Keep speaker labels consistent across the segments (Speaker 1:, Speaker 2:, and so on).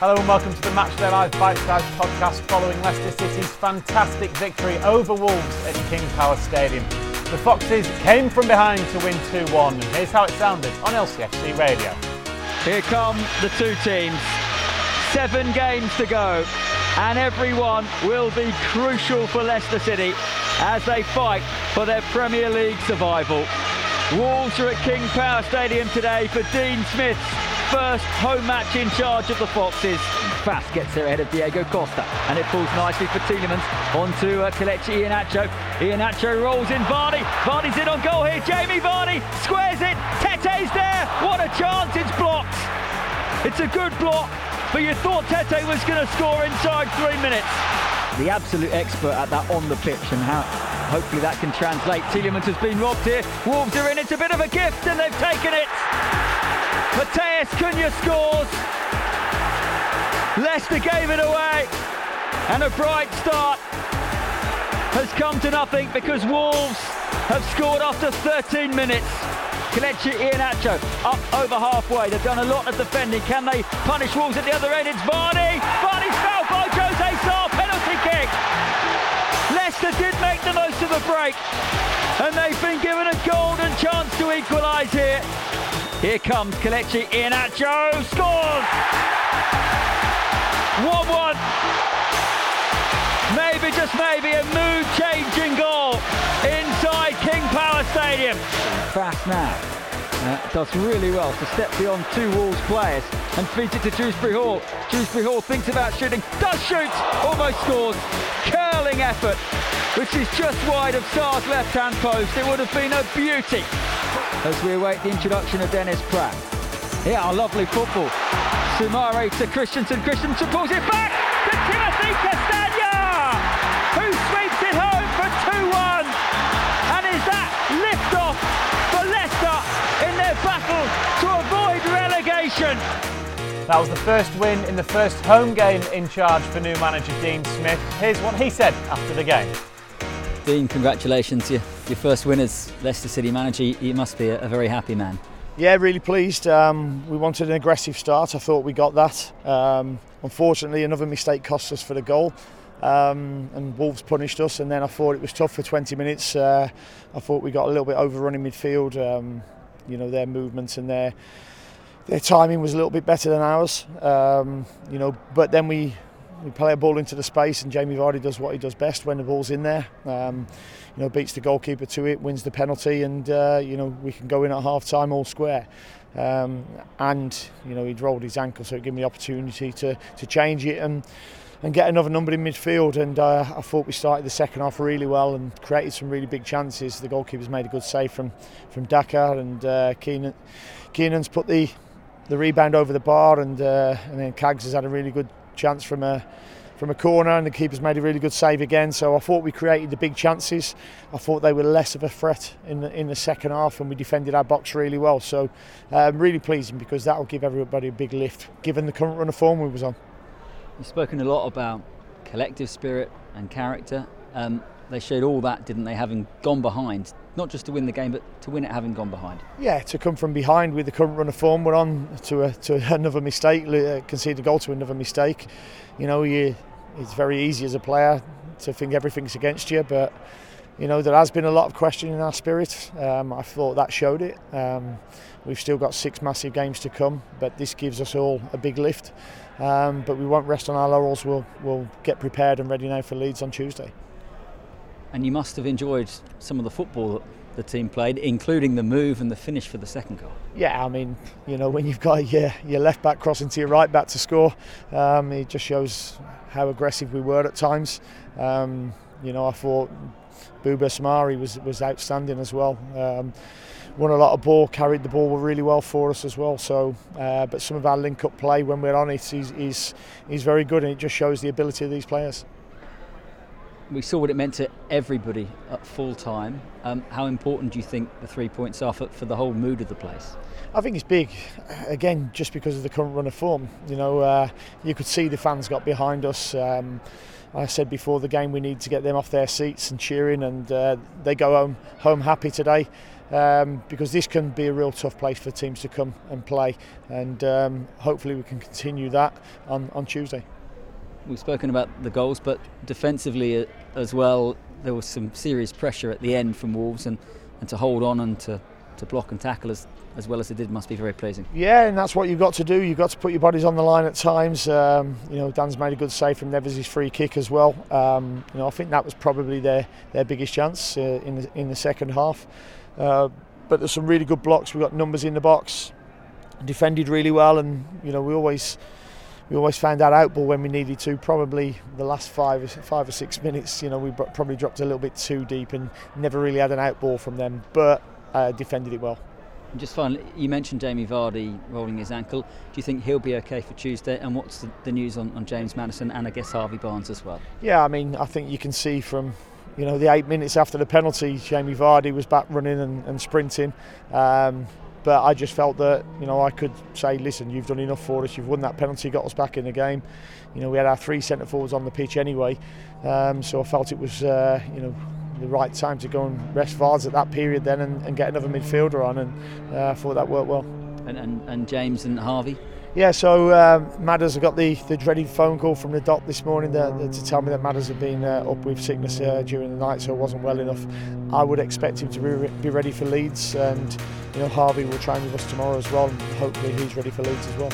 Speaker 1: Hello and welcome to the Matchday Live Bitesize podcast following Leicester City's fantastic victory over Wolves at King Power Stadium. The Foxes came from behind to win 2 1. and Here's how it sounded on LCFC Radio.
Speaker 2: Here come the two teams. Seven games to go, and everyone will be crucial for Leicester City as they fight for their Premier League survival. Wolves are at King Power Stadium today for Dean Smith's first home match in charge of the Foxes. Faes gets there ahead of Diego Costa, and it falls nicely for Tielemans onto uh, Kelechi Iheanacho. Iheanacho rolls in Vardy. Vardy's in on goal here. Jamie Vardy squares it. Tete's there. What a chance! It's blocked. It's a good block, but you thought Tete was going to score inside three minutes. The absolute expert at that on the pitch and how hopefully that can translate. Tielemans has been robbed here. Wolves are in. It's a bit of a gift, and they've taken it. Matheus Cunha scores. Leicester gave it away. And a bright start has come to nothing because Wolves have scored after 13 minutes. Kelechi Iheanacho up over halfway. They've done a lot of defending. Can they punish Wolves at the other end? It's Vardy. Vardy's foul by Jose Sá. Penalty kick. Leicester did make the most of the break. And they've been given a golden chance to equalise here. Here comes Kelechi Iheanacho. Scores! 1-1. Maybe, just maybe, a mood-changing goal inside King Power Stadium. Faes now. Uh, does really well to step beyond two Wolves players and feeds it to Dewsbury Hall. Dewsbury Hall thinks about shooting, does shoot, almost scores. Curling effort, which is just wide of Sá's left-hand post. It would have been a beauty as we await the introduction of Dennis Praet. Yeah, our lovely football. Soumaré to Kristiansen. Kristiansen pulls it back to Timothy Castagne, who sweeps it home for 2-1. And is that lift-off for Leicester in their battle to avoid relegation?
Speaker 1: That was the first win in the first home game in charge for new manager Dean Smith. Here's what he said after the game.
Speaker 3: Dean, congratulations. Your, your first win as Leicester City manager. You must be a, very happy man.
Speaker 4: Yeah, really pleased. Um, we wanted an aggressive start. I thought we got that. Um, unfortunately, another mistake cost us for the goal. Um, and Wolves punished us, and then I thought it was tough for 20 minutes. Uh, I thought we got a little bit overrun in midfield. Um, you know, their movements and their their timing was a little bit better than ours. Um, you know, but then we we play a ball into the space, and Jamie Vardy does what he does best when the ball's in there. Um, you know, beats the goalkeeper to it, wins the penalty, and uh, you know we can go in at half time all square. Um, and you know he'd rolled his ankle, so it gave me the opportunity to to change it and and get another number in midfield. And uh, I thought we started the second half really well and created some really big chances. The goalkeeper's made a good save from from Daka, and uh, Kiernan Kiernan's put the the rebound over the bar, and uh, and then Cags has had a really good chance from a from a corner, and the keeper's made a really good save again. So I thought we created the big chances. I thought they were less of a threat in the in the second half, and we defended our box really well. So um, really pleasing because that will give everybody a big lift, given the current run of form we was on.
Speaker 3: You've spoken a lot about collective spirit and character. Um, they showed all that, didn't they? Having gone behind, not just to win the game, but to win it having gone behind.
Speaker 4: Yeah, to come from behind with the current run of form, we're on to a, to another mistake, uh, concede a goal to another mistake. You know, you it's very easy as a player to think everything's against you, but you know there has been a lot of questioning in our spirit. Um, I thought that showed it. Um, we've still got six massive games to come, but this gives us all a big lift. Um, but we won't rest on our laurels. We'll we'll get prepared and ready now for Leeds on Tuesday.
Speaker 3: And you must have enjoyed some of the football that the team played, including the move and the finish for the second goal.
Speaker 4: Yeah, I mean, you know, when you've got your, your left back crossing to your right back to score, um, it just shows how aggressive we were at times. Um, you know, I thought Buba Soumaré was was outstanding as well. Um, won a lot of ball, carried the ball really well for us as well. So, uh, but some of our link-up play when we're on it is is is very good, and it just shows the ability of these players.
Speaker 3: We saw what it meant to everybody at full time. Um, how important do you think the three points are for, for the whole mood of the place?
Speaker 4: I think it's big, again, just because of the current run of form. You know, uh, you could see the fans got behind us. Um, I said before the game we need to get them off their seats and cheering, and uh, they go home home happy today. um, because this can be a real tough place for teams to come and play, and um, hopefully we can continue that on, on Tuesday.
Speaker 2: We've spoken about the goals, but defensively uh, as well, there was some serious pressure at the end from Wolves, and, and to hold on and to, to block and tackle as, as well as it did must be very pleasing.
Speaker 4: Yeah, and that's what you've got to do. You've got to put your bodies on the line at times. Um, you know, Dan's made a good save from Neves' free kick as well. Um, you know, I think that was probably their, their biggest chance uh, in the in the second half. Uh, but there's some really good blocks. We've got numbers in the box, defended really well, and you know we always we always found that out ball when we needed to. Probably the last five five or six minutes, you know, we probably dropped a little bit too deep and never really had an out ball from them, but uh, defended it well.
Speaker 2: And just finally, you mentioned Jamie Vardy rolling his ankle. Do you think he'll be okay for Tuesday? And what's the, the news on, on James Maddison and I guess Harvey Barnes as well?
Speaker 4: Yeah, I mean, I think you can see from you know, the eight minutes after the penalty, Jamie Vardy was back running and, and sprinting. Um, but I just felt that you know I could say, listen, you've done enough for us. You've won that penalty, got us back in the game. You know, we had our three centre forwards on the pitch anyway, um, so I felt it was uh, you know the right time to go and rest Vards at that period then and, and get another midfielder on, and uh, I thought that worked well.
Speaker 2: And, and, and James and Harvey.
Speaker 4: Yeah, so um, Madders, I got the, the dreaded phone call from the doc this morning that, that to tell me that Madders had been uh, up with sickness uh, during the night, so it wasn't well enough. I would expect him to be, be ready for Leeds, and you know Harvey will train with us tomorrow as well, and hopefully he's ready for Leeds as well.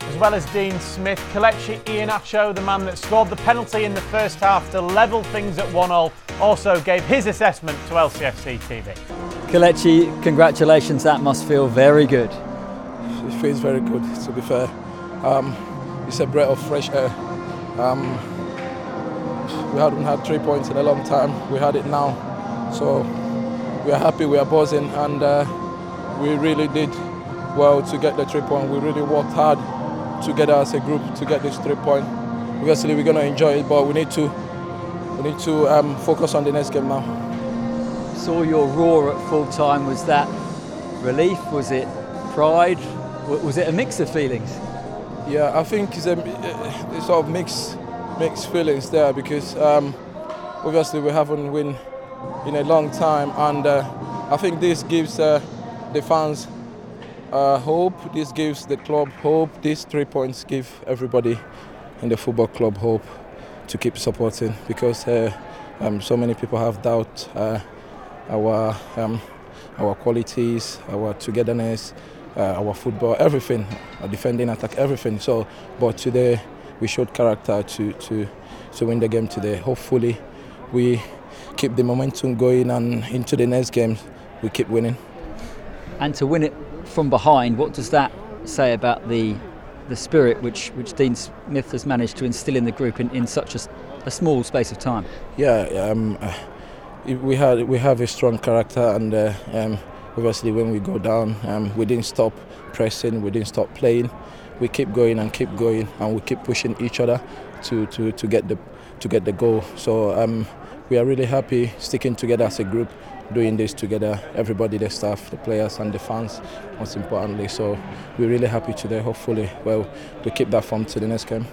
Speaker 1: As well as Dean Smith, Kelechi Iheanacho, the man that scored the penalty in the first half to level things at 1 0, also gave his assessment to LCFC TV.
Speaker 2: Kelechi, congratulations, that must feel very good
Speaker 5: it feels very good. To be fair, um, it's a breath of fresh air. Um, we hadn't had three points in a long time. We had it now, so we are happy. We are buzzing, and uh, we really did well to get the three point. We really worked hard together as a group to get this three point. Obviously, we're gonna enjoy it, but we need to we need to um, focus on the next game now.
Speaker 2: Saw your roar at full time. Was that relief? Was it pride? Was it a mix of feelings?
Speaker 5: Yeah, I think it's a, sort of mixed mixed feelings there because um, obviously we haven't won in a long time, and uh, I think this gives uh, the fans uh, hope. This gives the club hope. These three points give everybody in the football club hope to keep supporting because uh, um, so many people have doubt uh, our um, our qualities, our togetherness our football, everything, our defending attack, everything. So, but today we showed character to to to win the game today. Hopefully, we keep the momentum going and into the next game we keep winning.
Speaker 2: And to win it from behind, what does that say about the the spirit which which Dean Smith has managed to instill in the group in, in such a, a small space of time?
Speaker 5: Yeah, um, uh, we had we have a strong character and. Uh, um, obviously when we go down um, we didn't stop pressing we didn't stop playing. We keep going and keep going and we keep pushing each other to, to, to get the to get the goal. So um, we are really happy sticking together as a group doing this together. Everybody the staff the players and the fans most importantly. So we're really happy today. Hopefully well we keep that form to the next game.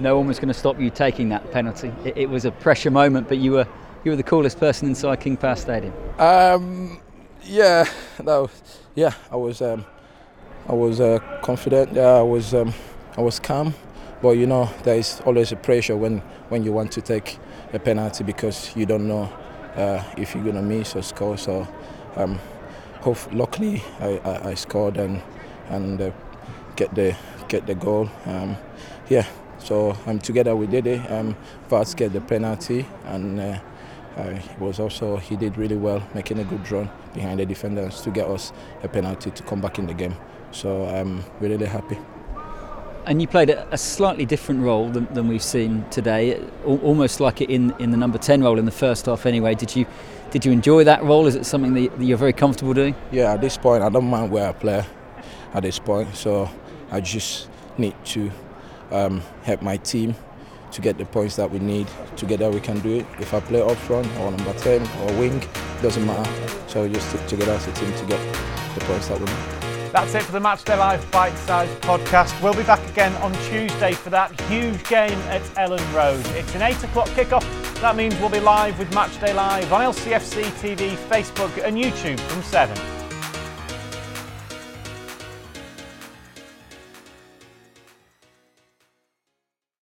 Speaker 2: No one was going to stop you taking that penalty. It, it was a pressure moment but you were you were the coolest person inside King Power Stadium.
Speaker 5: Um, yeah, no, yeah, I was, um, I was uh, confident. Yeah, I was, um, I was calm. But you know, there is always a pressure when when you want to take a penalty because you don't know uh, if you're gonna miss or score. So, um, hope, luckily, I, I, I, scored and and uh, get the get the goal. Um, yeah, so um, together did it. Um, Vaz get the penalty and. Uh, he was also he did really well, making a good run behind the defenders to get us a penalty to come back in the game. So I'm really happy.
Speaker 2: And you played a, slightly different role than, than we've seen today, almost like it in in the number ten role in the first half. Anyway, did you did you enjoy that role? Is it something that you're very comfortable doing?
Speaker 5: Yeah, at this point, I don't mind where I play. At this point, so I just need to um, help my team to get the points that we need. Together we can do it. If I play up front or number 10 or wing, doesn't matter. So we just stick together as a team to get the points that we need.
Speaker 1: That's it for the Matchday Live Bitesize podcast. We'll be back again on Tuesday for that huge game at Elland Road. It's an 8 o'clock kickoff That means we'll be live with Matchday Live on LCFC TV, Facebook, and YouTube from 7.